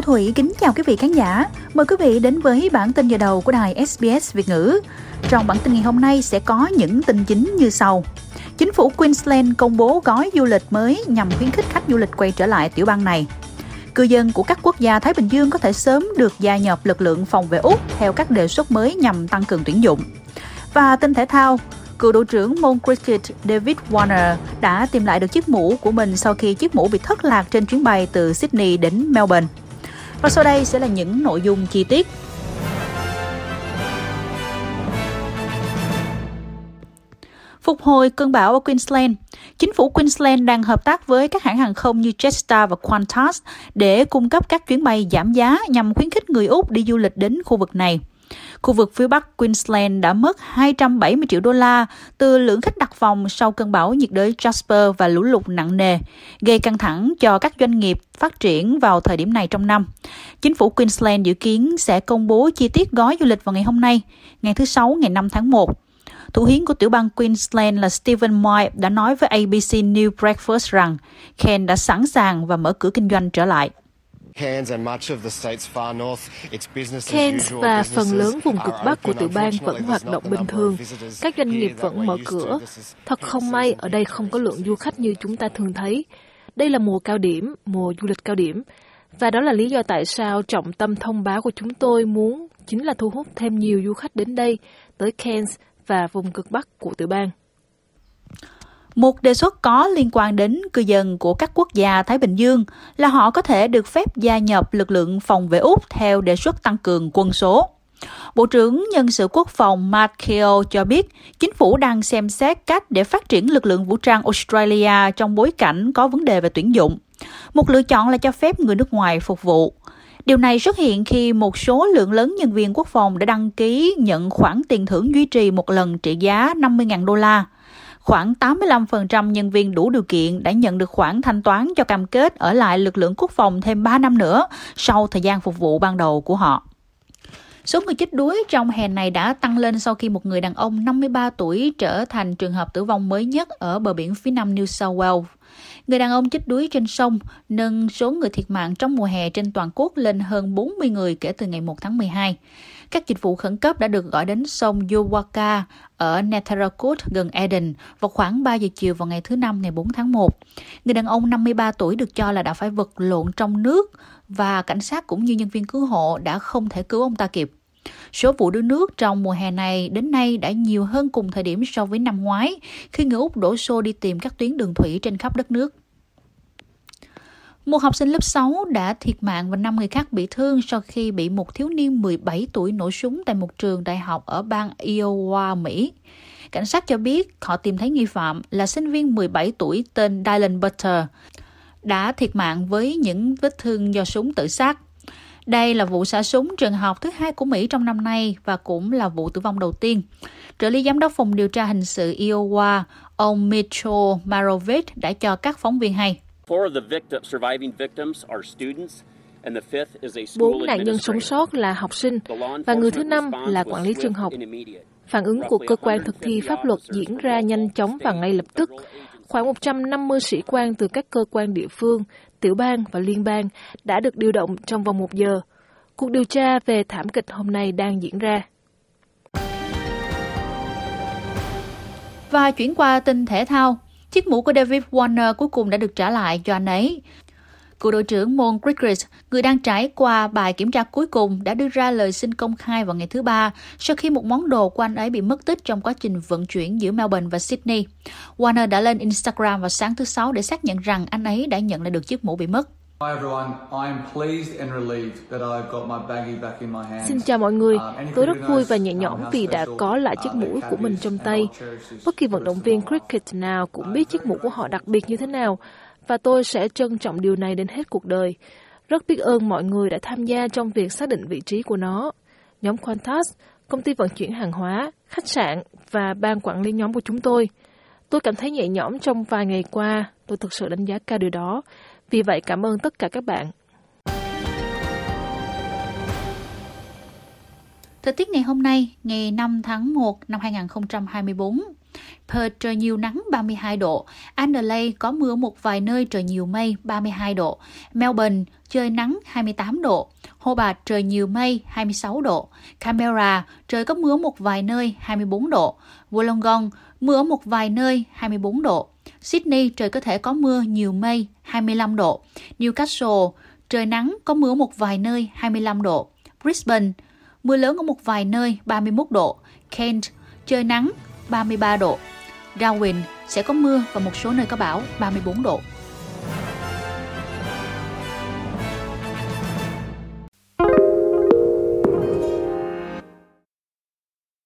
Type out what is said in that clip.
Thủy kính chào quý vị khán giả. Mời quý vị đến với bản tin giờ đầu của đài SBS Việt ngữ. Trong bản tin ngày hôm nay sẽ có những tin chính như sau. Chính phủ Queensland công bố gói du lịch mới nhằm khuyến khích khách du lịch quay trở lại tiểu bang này. Cư dân của các quốc gia Thái Bình Dương có thể sớm được gia nhập lực lượng phòng vệ Úc theo các đề xuất mới nhằm tăng cường tuyển dụng. Và tin thể thao, cựu đội trưởng môn cricket David Warner đã tìm lại được chiếc mũ của mình sau khi chiếc mũ bị thất lạc trên chuyến bay từ Sydney đến Melbourne. Và sau đây sẽ là những nội dung chi tiết. Phục hồi cơn bão ở Queensland Chính phủ Queensland đang hợp tác với các hãng hàng không như Jetstar và Qantas để cung cấp các chuyến bay giảm giá nhằm khuyến khích người Úc đi du lịch đến khu vực này. Khu vực phía Bắc Queensland đã mất 270 triệu đô la từ lượng khách đặt phòng sau cơn bão nhiệt đới Jasper và lũ lụt nặng nề, gây căng thẳng cho các doanh nghiệp phát triển vào thời điểm này trong năm. Chính phủ Queensland dự kiến sẽ công bố chi tiết gói du lịch vào ngày hôm nay, ngày thứ Sáu ngày 5 tháng 1. Thủ hiến của tiểu bang Queensland là Stephen Moy đã nói với ABC News Breakfast rằng Ken đã sẵn sàng và mở cửa kinh doanh trở lại. Cairns và phần lớn vùng cực Bắc của tiểu bang vẫn hoạt động bình thường. Các doanh nghiệp vẫn mở cửa. Thật không may, ở đây không có lượng du khách như chúng ta thường thấy. Đây là mùa cao điểm, mùa du lịch cao điểm. Và đó là lý do tại sao trọng tâm thông báo của chúng tôi muốn chính là thu hút thêm nhiều du khách đến đây, tới Cairns và vùng cực Bắc của tiểu bang. Một đề xuất có liên quan đến cư dân của các quốc gia Thái Bình Dương là họ có thể được phép gia nhập lực lượng phòng vệ Úc theo đề xuất tăng cường quân số. Bộ trưởng Nhân sự Quốc phòng Mark Keogh cho biết chính phủ đang xem xét cách để phát triển lực lượng vũ trang Australia trong bối cảnh có vấn đề về tuyển dụng. Một lựa chọn là cho phép người nước ngoài phục vụ. Điều này xuất hiện khi một số lượng lớn nhân viên quốc phòng đã đăng ký nhận khoản tiền thưởng duy trì một lần trị giá 50.000 đô la. Khoảng 85% nhân viên đủ điều kiện đã nhận được khoản thanh toán cho cam kết ở lại lực lượng quốc phòng thêm 3 năm nữa sau thời gian phục vụ ban đầu của họ. Số người chết đuối trong hè này đã tăng lên sau khi một người đàn ông 53 tuổi trở thành trường hợp tử vong mới nhất ở bờ biển phía nam New South Wales. Người đàn ông chết đuối trên sông, nâng số người thiệt mạng trong mùa hè trên toàn quốc lên hơn 40 người kể từ ngày 1 tháng 12. Các dịch vụ khẩn cấp đã được gọi đến sông Yowaka ở Nethercourt gần Eden vào khoảng 3 giờ chiều vào ngày thứ Năm ngày 4 tháng 1. Người đàn ông 53 tuổi được cho là đã phải vật lộn trong nước và cảnh sát cũng như nhân viên cứu hộ đã không thể cứu ông ta kịp. Số vụ đuối nước trong mùa hè này đến nay đã nhiều hơn cùng thời điểm so với năm ngoái, khi người Úc đổ xô đi tìm các tuyến đường thủy trên khắp đất nước. Một học sinh lớp 6 đã thiệt mạng và 5 người khác bị thương sau khi bị một thiếu niên 17 tuổi nổ súng tại một trường đại học ở bang Iowa, Mỹ. Cảnh sát cho biết họ tìm thấy nghi phạm là sinh viên 17 tuổi tên Dylan Butter, đã thiệt mạng với những vết thương do súng tự sát. Đây là vụ xả súng trường học thứ hai của Mỹ trong năm nay và cũng là vụ tử vong đầu tiên. Trợ lý giám đốc phòng điều tra hình sự Iowa, ông Mitchell Marovich đã cho các phóng viên hay. Bốn nạn nhân sống sót là học sinh và người thứ năm là quản lý trường học. Phản ứng của cơ quan thực thi pháp luật diễn ra nhanh chóng và ngay lập tức. Khoảng 150 sĩ quan từ các cơ quan địa phương, tiểu bang và liên bang đã được điều động trong vòng một giờ. Cuộc điều tra về thảm kịch hôm nay đang diễn ra. Và chuyển qua tin thể thao, chiếc mũ của David Warner cuối cùng đã được trả lại cho anh ấy. Cựu đội trưởng môn cricket, người đang trải qua bài kiểm tra cuối cùng, đã đưa ra lời xin công khai vào ngày thứ Ba sau khi một món đồ của anh ấy bị mất tích trong quá trình vận chuyển giữa Melbourne và Sydney. Warner đã lên Instagram vào sáng thứ Sáu để xác nhận rằng anh ấy đã nhận lại được chiếc mũ bị mất. Xin chào mọi người, tôi rất vui và nhẹ nhõm vì đã có lại chiếc mũ của mình trong tay. Bất kỳ vận động viên cricket nào cũng biết chiếc mũ của họ đặc biệt như thế nào và tôi sẽ trân trọng điều này đến hết cuộc đời. Rất biết ơn mọi người đã tham gia trong việc xác định vị trí của nó. Nhóm Qantas, công ty vận chuyển hàng hóa, khách sạn và ban quản lý nhóm của chúng tôi. Tôi cảm thấy nhẹ nhõm trong vài ngày qua, tôi thực sự đánh giá cao điều đó. Vì vậy cảm ơn tất cả các bạn. Thời tiết ngày hôm nay, ngày 5 tháng 1 năm 2024. Perth trời nhiều nắng 32 độ, Adelaide có mưa một vài nơi trời nhiều mây 32 độ, Melbourne trời nắng 28 độ. Hobart trời nhiều mây 26 độ. Canberra trời có mưa một vài nơi 24 độ. Wollongong mưa một vài nơi 24 độ. Sydney trời có thể có mưa nhiều mây 25 độ. Newcastle trời nắng có mưa một vài nơi 25 độ. Brisbane mưa lớn ở một vài nơi 31 độ. Kent trời nắng 33 độ. Darwin sẽ có mưa và một số nơi có bão 34 độ.